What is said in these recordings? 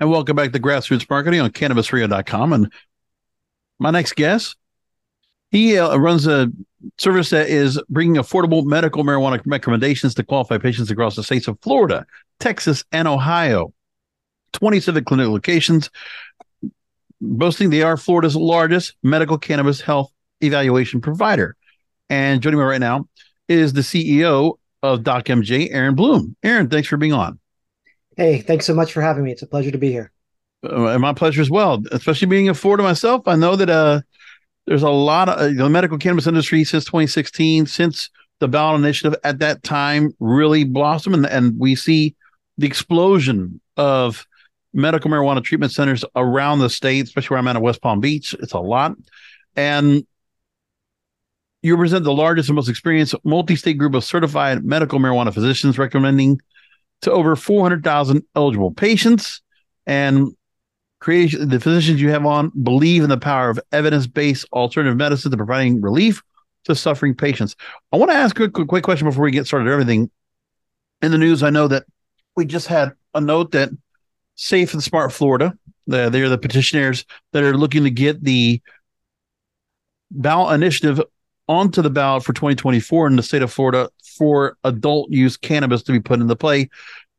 And welcome back to Grassroots Marketing on CannabisRadio.com. And my next guest, he uh, runs a service that is bringing affordable medical marijuana recommendations to qualified patients across the states of Florida, Texas, and Ohio. 20 civic clinic locations, boasting they are Florida's largest medical cannabis health evaluation provider. And joining me right now is the CEO of DocMJ, Aaron Bloom. Aaron, thanks for being on. Hey, thanks so much for having me. It's a pleasure to be here. Uh, my pleasure as well. Especially being a Florida myself, I know that uh, there's a lot of uh, the medical cannabis industry since 2016, since the ballot initiative at that time really blossomed, and, and we see the explosion of medical marijuana treatment centers around the state, especially where I'm at in West Palm Beach. It's a lot, and you represent the largest and most experienced multi-state group of certified medical marijuana physicians recommending to over 400,000 eligible patients. And creation, the physicians you have on believe in the power of evidence based alternative medicine to providing relief to suffering patients. I want to ask a quick, quick question before we get started. Everything in the news, I know that we just had a note that Safe and Smart Florida, they're the petitioners that are looking to get the ballot initiative onto the ballot for 2024 in the state of Florida for adult use cannabis to be put into play.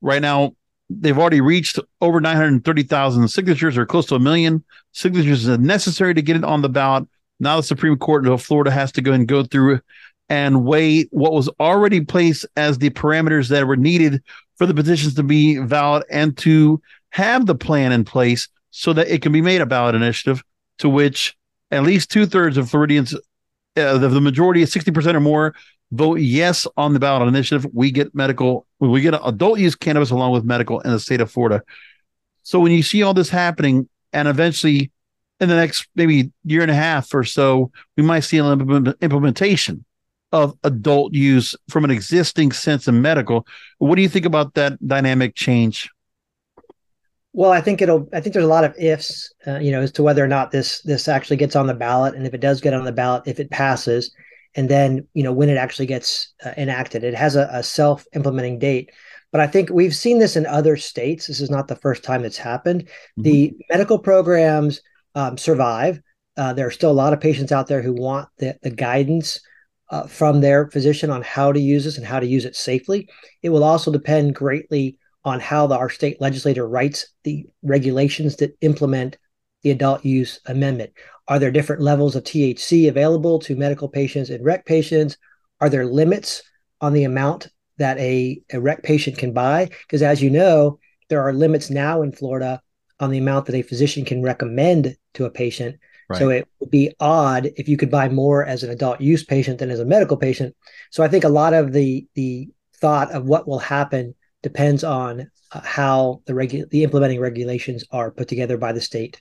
Right now, they've already reached over 930,000 signatures or close to a million signatures is necessary to get it on the ballot. Now the Supreme Court of Florida has to go and go through and weigh what was already placed as the parameters that were needed for the petitions to be valid and to have the plan in place so that it can be made a ballot initiative to which at least two thirds of Floridians, uh, the, the majority, 60% or more, vote yes on the ballot initiative, we get medical, we get adult use cannabis along with medical in the state of Florida. So when you see all this happening, and eventually in the next maybe year and a half or so, we might see an implementation of adult use from an existing sense of medical. What do you think about that dynamic change? Well, I think it'll. I think there's a lot of ifs, uh, you know, as to whether or not this this actually gets on the ballot, and if it does get on the ballot, if it passes, and then you know when it actually gets uh, enacted it has a, a self-implementing date. But i think we've seen this in other states. This is not the first time it's happened. Mm-hmm. the medical programs um, survive. Uh, there are still a lot of patients out there who want the, the guidance uh, from their physician on how to use this and how to use it safely. It will also depend greatly on how the, our state legislator writes the regulations that implement the adult use amendment are there different levels of THC available to medical patients and rec patients? Are there limits on the amount that a, a rec patient can buy? Because as you know, there are limits now in Florida on the amount that a physician can recommend to a patient. Right. So it would be odd if you could buy more as an adult use patient than as a medical patient. So I think a lot of the the thought of what will happen depends on uh, how the regu- the implementing regulations are put together by the state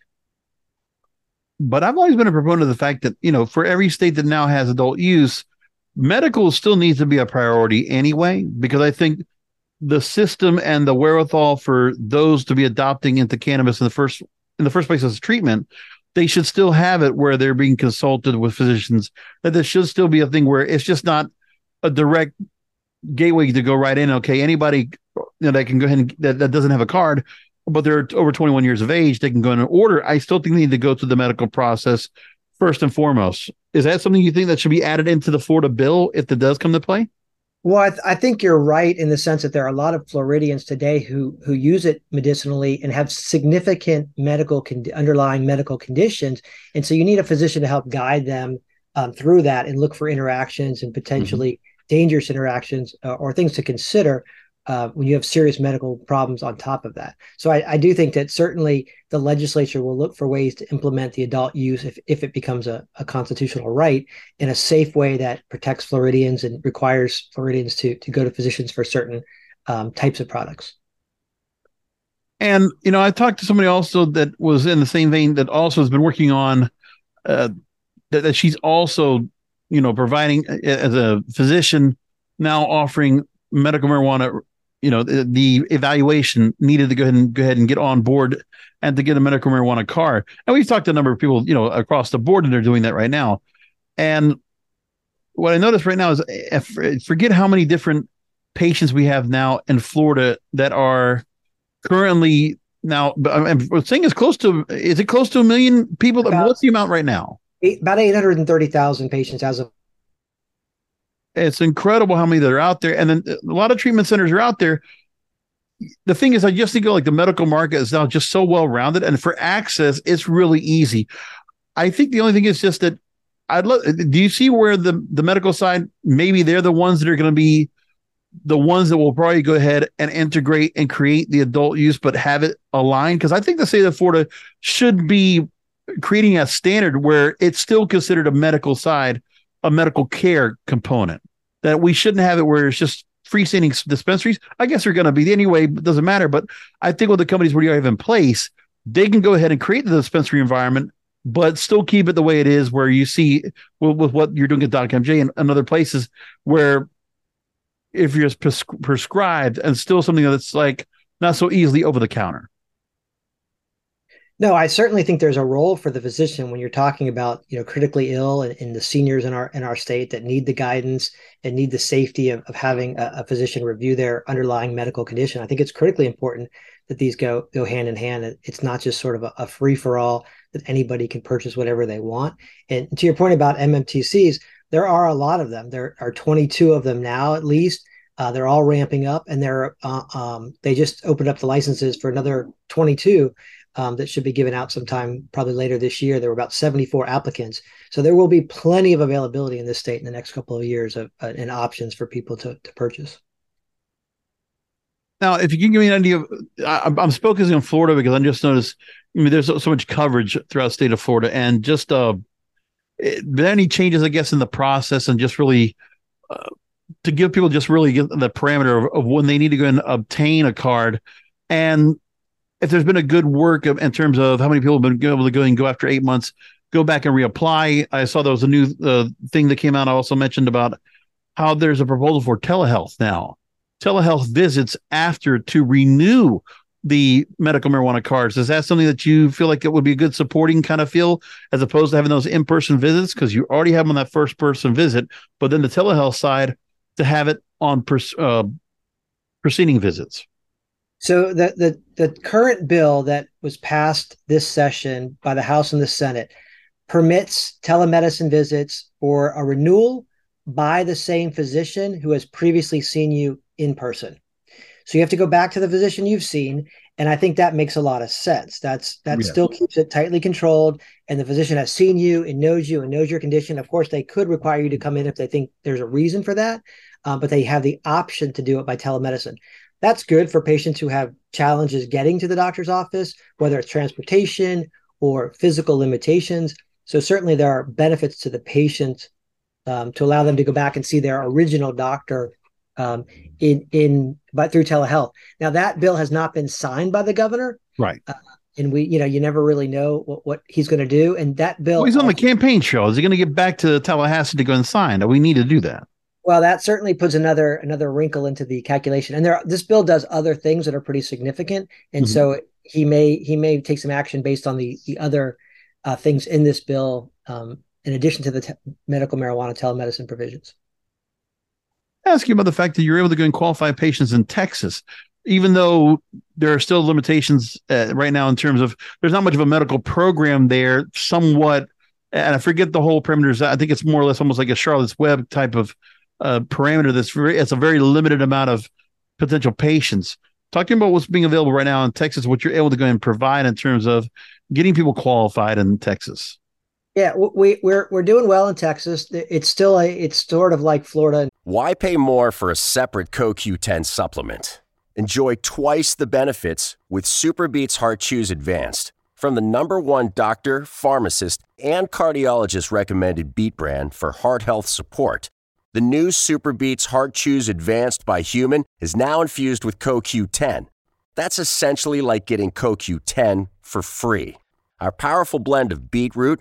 but I've always been a proponent of the fact that, you know, for every state that now has adult use, medical still needs to be a priority anyway, because I think the system and the wherewithal for those to be adopting into cannabis in the first in the first place as a treatment, they should still have it where they're being consulted with physicians. That there should still be a thing where it's just not a direct gateway to go right in. Okay, anybody you know, that can go ahead and that, that doesn't have a card but they're over 21 years of age, they can go in an order. I still think they need to go through the medical process first and foremost. Is that something you think that should be added into the Florida bill if it does come to play? Well, I, th- I, think you're right in the sense that there are a lot of Floridians today who who use it medicinally and have significant medical con- underlying medical conditions, and so you need a physician to help guide them um, through that and look for interactions and potentially mm-hmm. dangerous interactions uh, or things to consider uh, when you have serious medical problems on top of that. So I, I, do think that certainly the legislature will look for ways to implement the adult use if, if it becomes a, a constitutional right in a safe way that protects Floridians and requires Floridians to, to go to physicians for certain um, types of products. And, you know, I talked to somebody also that was in the same vein that also has been working on uh, that, that she's also, you know, providing as a physician now offering medical marijuana you know the, the, evaluation needed to go ahead and go ahead and get on board and to get a medical marijuana card. And we've talked to a number of people, you know, across the board, and they're doing that right now. And what I notice right now is, eh, if, forget how many different patients we have now in Florida that are currently now. I'm um, saying it's close to. Is it close to a million people? What's the amount right now? About eight hundred and thirty thousand patients as of it's incredible how many that are out there. And then uh, a lot of treatment centers are out there. The thing is, I just think like the medical market is now just so well rounded, and for access, it's really easy. I think the only thing is just that I'd love. Do you see where the the medical side maybe they're the ones that are going to be the ones that will probably go ahead and integrate and create the adult use, but have it aligned? Because I think the state of Florida should be creating a standard where it's still considered a medical side a medical care component. That we shouldn't have it where it's just freestanding dispensaries. I guess they're going to be anyway, it doesn't matter. But I think with the companies where you have in place, they can go ahead and create the dispensary environment, but still keep it the way it is, where you see with, with what you're doing at Doc MJ and, and other places where if you're pres- prescribed and still something that's like not so easily over the counter. No, I certainly think there's a role for the physician when you're talking about you know critically ill and, and the seniors in our in our state that need the guidance and need the safety of, of having a, a, physician review their underlying medical condition. I think it's critically important that these go go hand in hand. It's not just sort of a, a free for all that anybody can purchase whatever they want. And to your point about MMTCs, there are a lot of them. There are 22 of them now, at least. Uh, they're all ramping up, and they're uh, um, they just opened up the licenses for another 22 um, that should be given out sometime probably later this year. There were about 74 applicants. So there will be plenty of availability in this state in the next couple of years of, uh, and options for people to, to purchase. Now, if you can give me an idea of, I, am focusing on Florida because I just noticed, I mean, there's so, much coverage throughout state of Florida and just, uh, it, any changes, I guess, in the process and just really, uh, to give people just really the parameter of, of when they need to go and obtain a card and if there's been a good work of, in terms of how many people have been able to go and go after eight months, go back and reapply. I saw there was a new uh, thing that came out. I also mentioned about how there's a proposal for telehealth now, telehealth visits after to renew the medical marijuana cards. Is that something that you feel like it would be a good supporting kind of feel as opposed to having those in person visits? Because you already have them on that first person visit, but then the telehealth side to have it on pers- uh, proceeding visits. So the, the the current bill that was passed this session by the House and the Senate permits telemedicine visits for a renewal by the same physician who has previously seen you in person. So you have to go back to the physician you've seen, and I think that makes a lot of sense. That's that yeah. still keeps it tightly controlled, and the physician has seen you and knows you and knows your condition. Of course, they could require you to come in if they think there's a reason for that, um, but they have the option to do it by telemedicine. That's good for patients who have challenges getting to the doctor's office, whether it's transportation or physical limitations. So certainly there are benefits to the patient um, to allow them to go back and see their original doctor um, in in but through telehealth. Now that bill has not been signed by the governor, right? Uh, and we, you know, you never really know what, what he's going to do. And that bill, well, he's on the campaign trail. Is he going to get back to Tallahassee to go and sign? We need to do that. Well, that certainly puts another another wrinkle into the calculation. And there, this bill does other things that are pretty significant, and mm-hmm. so he may he may take some action based on the the other uh, things in this bill, um, in addition to the te- medical marijuana telemedicine provisions. Ask you about the fact that you're able to go and qualify patients in Texas, even though there are still limitations uh, right now in terms of there's not much of a medical program there. Somewhat, and I forget the whole parameters. I think it's more or less almost like a Charlotte's Web type of uh, parameter that's very it's a very limited amount of potential patients. Talking about what's being available right now in Texas, what you're able to go and provide in terms of getting people qualified in Texas. Yeah, we we're we're doing well in Texas. It's still a it's sort of like Florida. Why pay more for a separate CoQ10 supplement? Enjoy twice the benefits with SuperBeets Heart Chews Advanced from the number one doctor, pharmacist, and cardiologist recommended beet brand for heart health support. The new SuperBeets Heart Chews Advanced by HumanN is now infused with CoQ10. That's essentially like getting CoQ10 for free. Our powerful blend of beetroot,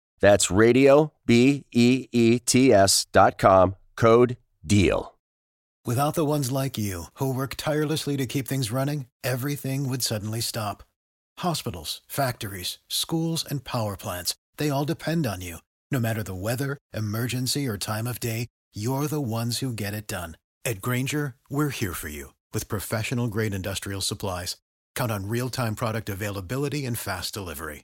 That's radio, B E E T S dot com, code DEAL. Without the ones like you, who work tirelessly to keep things running, everything would suddenly stop. Hospitals, factories, schools, and power plants, they all depend on you. No matter the weather, emergency, or time of day, you're the ones who get it done. At Grainger, we're here for you with professional grade industrial supplies. Count on real time product availability and fast delivery.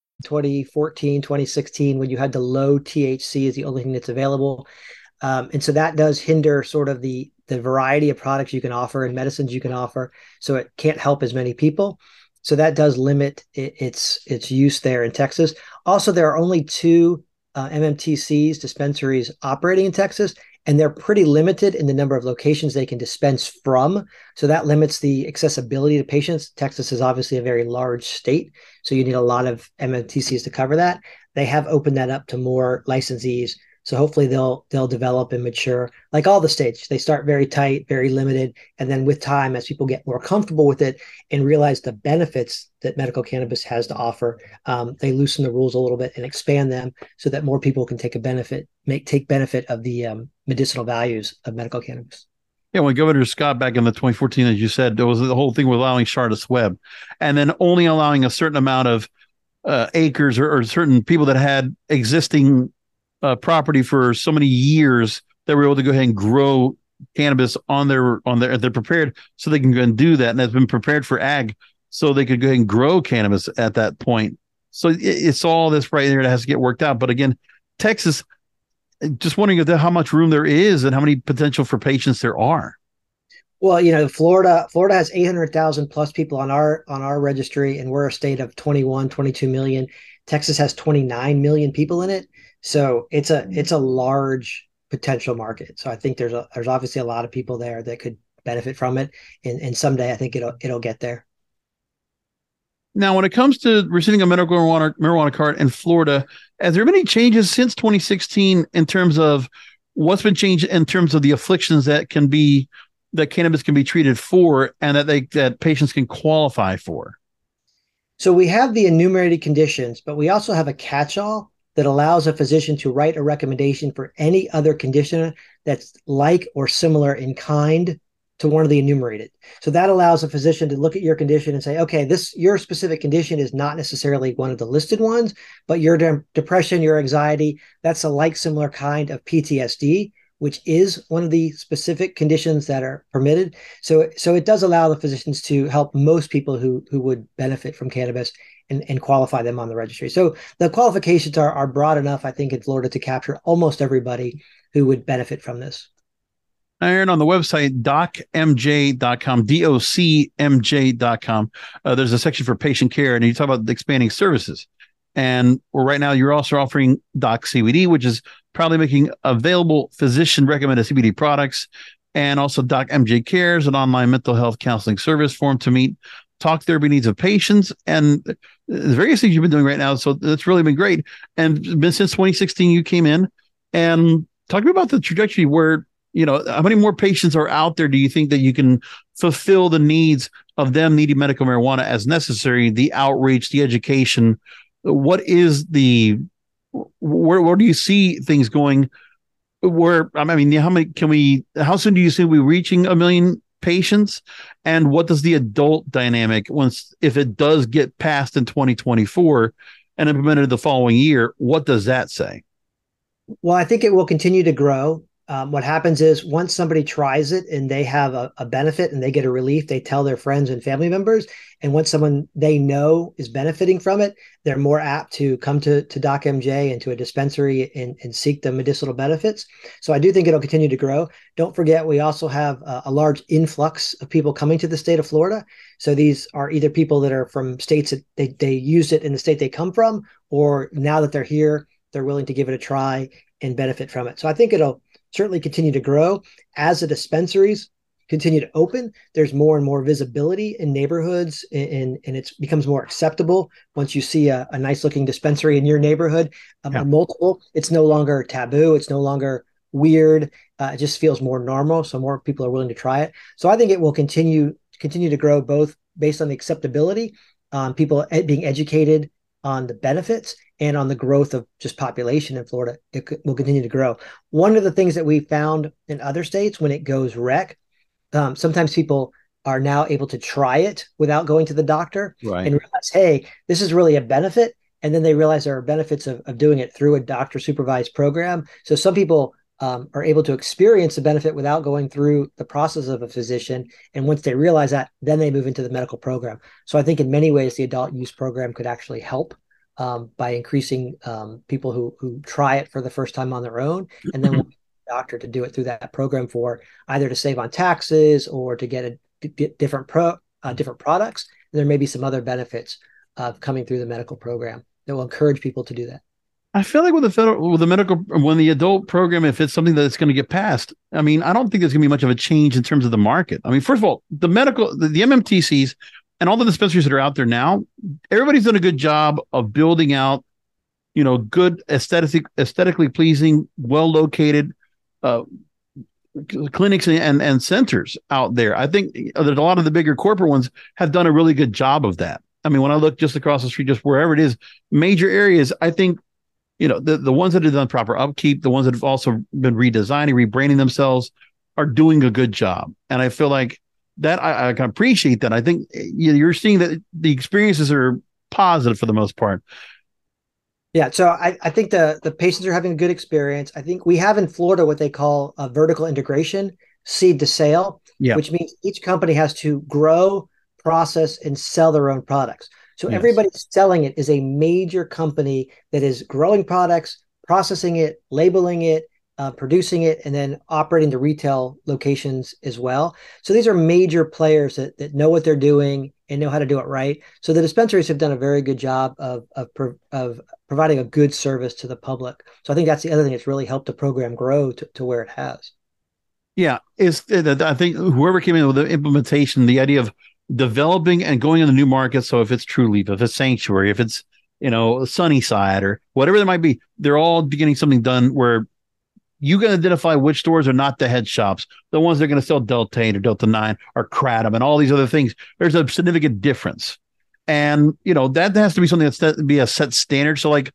2014, 2016, when you had the low THC is the only thing that's available. Um, and so that does hinder sort of the the variety of products you can offer and medicines you can offer. So it can't help as many people. So that does limit it, its its use there in Texas. Also, there are only two uh, MMTCs dispensaries operating in Texas, and they're pretty limited in the number of locations they can dispense from. So that limits the accessibility to patients. Texas is obviously a very large state, so you need a lot of MMTCs to cover that. They have opened that up to more licensees so hopefully they'll they'll develop and mature like all the states. They start very tight, very limited, and then with time, as people get more comfortable with it and realize the benefits that medical cannabis has to offer, um, they loosen the rules a little bit and expand them so that more people can take a benefit, make take benefit of the um, medicinal values of medical cannabis. Yeah, when Governor Scott back in the 2014, as you said, there was the whole thing with allowing Charlotte's Web, and then only allowing a certain amount of uh, acres or, or certain people that had existing uh, property for so many years that we're able to go ahead and grow cannabis on their on their they're prepared so they can go and do that and has been prepared for ag so they could go ahead and grow cannabis at that point so it, it's all this right there that has to get worked out but again texas just wondering how much room there is and how many potential for patients there are. Well you know florida florida has 800000 plus people on our on our registry and we're a state of 21 22 million. Texas has 29 million people in it. So it's a mm-hmm. it's a large potential market. So I think there's a there's obviously a lot of people there that could benefit from it, and and someday I think it'll it'll get there. Now, when it comes to receiving a medical marijuana, marijuana card in Florida, has there been any changes since 2016 in terms of what's been changed in terms of the afflictions that can be that cannabis can be treated for and that they that patients can qualify for? So we have the enumerated conditions, but we also have a catch-all that allows a physician to write a recommendation for any other condition that's like or similar in kind to one of the enumerated. So that allows a physician to look at your condition and say, okay, this your specific condition is not necessarily one of the listed ones, but your de- depression, your anxiety, that's a like similar kind of PTSD, which is one of the specific conditions that are permitted. So so it does allow the physicians to help most people who who would benefit from cannabis and, and qualify them on the registry. So the qualifications are, are broad enough, I think, in Florida to capture almost everybody who would benefit from this. Aaron, on the website docmj.com, docmj.com, uh, there's a section for patient care, and you talk about expanding services. And right now, you're also offering Doc CBD, which is proudly making available physician recommended CBD products, and also Doc MJ Cares, an online mental health counseling service formed to meet talk therapy needs of patients and the various things you've been doing right now. So that's really been great. And since 2016, you came in and talk to me about the trajectory where you know how many more patients are out there do you think that you can fulfill the needs of them needing medical marijuana as necessary? The outreach the education. What is the where where do you see things going? Where i mean how many can we how soon do you see we reaching a million patients? And what does the adult dynamic once if it does get passed in 2024 and implemented the following year what does that say? Well i think it will continue to grow um, what happens is once somebody tries it and they have a, a, benefit and they get a relief, they tell their friends and family members. And once someone they know is benefiting from it, they're more apt to come to, to Doc MJ and to a dispensary and, and seek the medicinal benefits. So I do think it'll continue to grow. Don't forget, we also have a, a large influx of people coming to the state of Florida. So these are either people that are from states that they, they used it in the state they come from, or now that they're here, they're willing to give it a try and benefit from it. So I think it'll certainly continue to grow. As the dispensaries continue to open there's more and more visibility in neighborhoods and, and it becomes more acceptable once you see a, a nice looking dispensary in your neighborhood. Um, yeah. multiple it's no longer taboo it's no longer weird uh, it just feels more normal so more people are willing to try it. So i think it will continue continue to grow both based on the acceptability um, people being educated on the benefits and on the growth of just population in Florida. It will continue to grow. One of the things that we found in other states when it goes rec, um, sometimes people are now able to try it without going to the doctor right. and realize, hey, this is really a benefit. And then they realize there are benefits of, of doing it through a doctor supervised program. So some people um, are able to experience the benefit without going through the process of a physician. And once they realize that, then they move into the medical program. So I think in many ways, the adult use program could actually help um, by increasing um, people who who try it for the first time on their own, and then doctor to do it through that program for either to save on taxes or to get a d- different pro uh, different products. And there may be some other benefits of coming through the medical program that will encourage people to do that. I feel like with the federal, with the medical, when the adult program, if it's something that's going to get passed, I mean, I don't think there's going to be much of a change in terms of the market. I mean, first of all, the medical, the, the MMTCs and all the dispensaries that are out there now, everybody's done a good job of building out, you know, good aesthetic, aesthetically pleasing, well located uh, clinics and, and centers out there. I think that a lot of the bigger corporate ones have done a really good job of that. I mean, when I look just across the street, just wherever it is, major areas, I think, you know, the, the ones that have done proper upkeep, the ones that have also been redesigning, rebranding themselves are doing a good job. And I feel like that I, I can appreciate that. I think eh, you're seeing that the experiences are positive for the most part. Yeah, so I, I think the the patients are having a good experience. I think we have in Florida what they call a vertical integration, seed to sale, yeah. which means each company has to grow, process, and sell their own products. So yes. everybody selling it is a major company that is growing products, processing it, labeling it, uh, producing it and then operating the retail locations as well. So these are major players that, that know what they're doing and know how to do it right. So the dispensaries have done a very good job of of, of providing a good service to the public. So I think that's the other thing that's really helped the program grow to, to where it has. Yeah, is I think whoever came in with the implementation, the idea of developing and going into new markets. So if it's Trulieve, if it's Sanctuary, if it's you know Sunnyside or whatever there might be, they're all getting something done where you can identify which stores are not the head shops, the ones that are going to sell Delta 8 or Delta 9 or Kratom and all these other things. There's a significant difference. And, you know, that has to be something that's to be a set standard. So, like,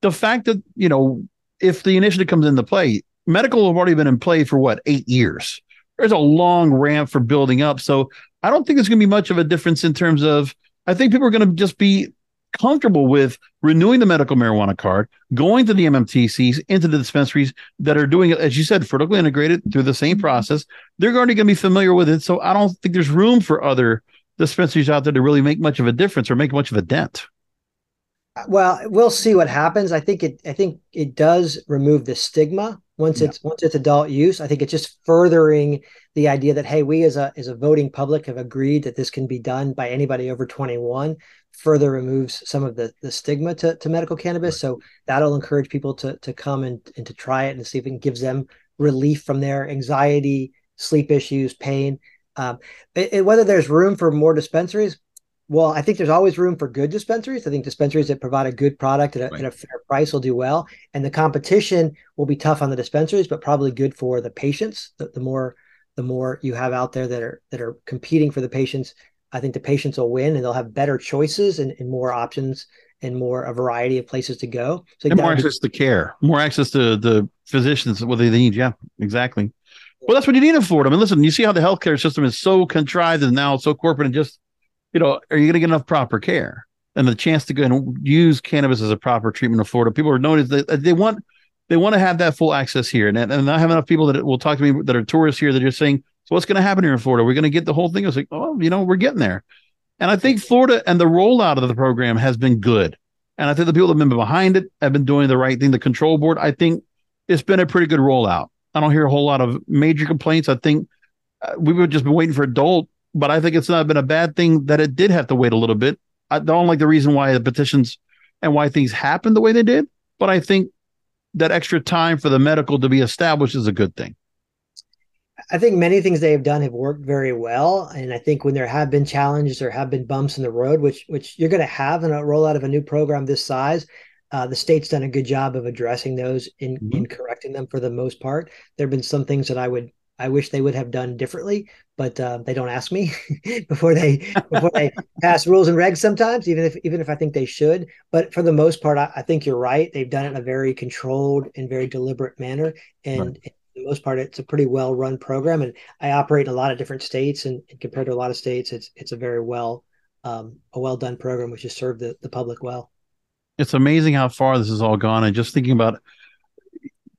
the fact that, you know, if the initiative comes into play, medical have already been in play for what, eight years. There's a long ramp for building up. So, I don't think there's going to be much of a difference in terms of, I think people are going to just be comfortable with renewing the medical marijuana card, going to the MMTCs, into the dispensaries that are doing it, as you said, vertically integrated through the same mm-hmm. process. They're already going to be familiar with it. So I don't think there's room for other dispensaries out there to really make much of a difference or make much of a dent. Well, we'll see what happens. I think it. I think it does remove the stigma once yeah. it's once it's adult use, I think it's just furthering the idea that hey, we as a as a voting public have agreed that this can be done by anybody over 21. Further removes some of the the stigma to, to medical cannabis. Right. So that'll encourage people to to come and, and to try it and see if it gives them relief from their anxiety, sleep issues, pain. Um, whether there's room for more dispensaries, well, I think there's always room for good dispensaries. I think dispensaries that provide a good product at a, right. at a, fair price will do well. And the competition will be tough on the dispensaries, but probably good for the patients. The, the more the more you have out there that are that are competing for the patients, I think the patients will win and they'll have better choices and, and more options and more a variety of places to go. So and more access be- to care, more access to the physicians, what they need. Yeah, exactly. Well, that's what you need in Florida. I mean, listen, you see how the healthcare system is so contrived and now so corporate and just you know, are you going to get enough proper care? And the chance to go and use cannabis as a proper treatment in Florida, people are noticed that they want they want to have that full access here, and and I have enough people that will talk to me that are tourists here that are saying, "So what's going to happen here in Florida? We're going to get the whole thing." I was like, "Oh, you know, we're getting there," and I think Florida and the rollout of the program has been good, and I think the people that have been behind it have been doing the right thing. The control board, I think, it's been a pretty good rollout. I don't hear a whole lot of major complaints. I think uh, we've just been waiting for adult but I think it's not been a bad thing that it did have to wait a little bit. I don't like the reason why the petitions and why things happened the way they did, but I think that extra time for the medical to be established is a good thing. I think many things they have done have worked very well, and I think when there have been challenges or have been bumps in the road, which which you're going to have in a rollout of a new program this size, uh, the state's done a good job of addressing those in, mm-hmm. in correcting them for the most part. There have been some things that I would I wish they would have done differently, but uh, they don't ask me before they before they pass rules and regs. Sometimes, even if even if I think they should, but for the most part, I, I think you're right. They've done it in a very controlled and very deliberate manner, and right. Most part, it's a pretty well run program. And I operate in a lot of different states, and, compared to a lot of states, it's it's a very well um, a well done program, which has served the, the public well. It's amazing how far this has all gone, and just thinking about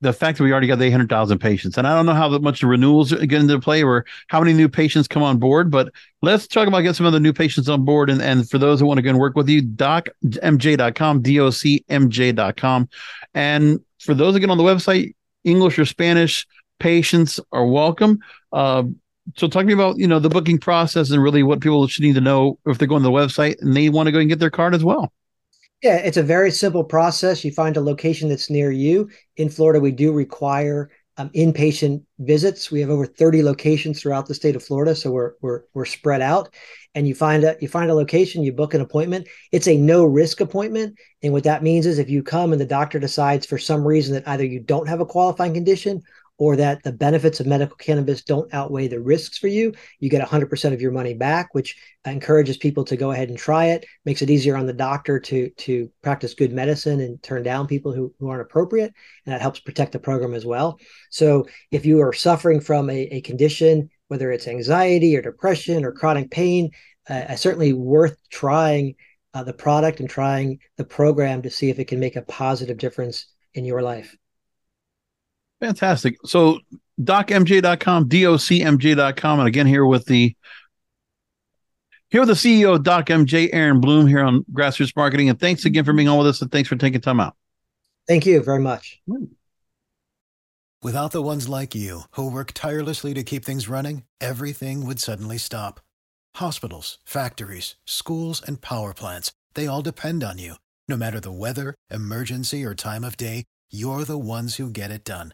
the fact that we already got 800,000 patients, and I don't know how much the renewals get into play or how many new patients come on board, but let's talk about getting some of the new patients on board. And, and for those who want to go and work with you, docmj.com, docmj.com. And for those that get on the website, English or Spanish patients are welcome. Uh, so talk to me about, you know, the booking process and really what people should need to know if they're going to the website and they want to go and get their card as well. Yeah, it's a very simple process. You find a location that's near you. In Florida, we do require um, inpatient visits. We have over 30 locations throughout the state of Florida, so we're we're we're spread out. And you find a you find a location, you book an appointment. It's a no risk appointment, and what that means is if you come and the doctor decides for some reason that either you don't have a qualifying condition or that the benefits of medical cannabis don't outweigh the risks for you, you get 100% of your money back, which encourages people to go ahead and try it, makes it easier on the doctor to, to practice good medicine and turn down people who, who aren't appropriate. And that helps protect the program as well. So if you are suffering from a, a condition, whether it's anxiety or depression or chronic pain, uh, certainly worth trying uh, the product and trying the program to see if it can make a positive difference in your life. Fantastic. So docmj.com, docmj.com. And again, here with the here with the CEO of DocMJ, Aaron Bloom, here on Grassroots Marketing. And thanks again for being on with us and thanks for taking time out. Thank you very much. Without the ones like you who work tirelessly to keep things running, everything would suddenly stop. Hospitals, factories, schools, and power plants, they all depend on you. No matter the weather, emergency, or time of day, you're the ones who get it done.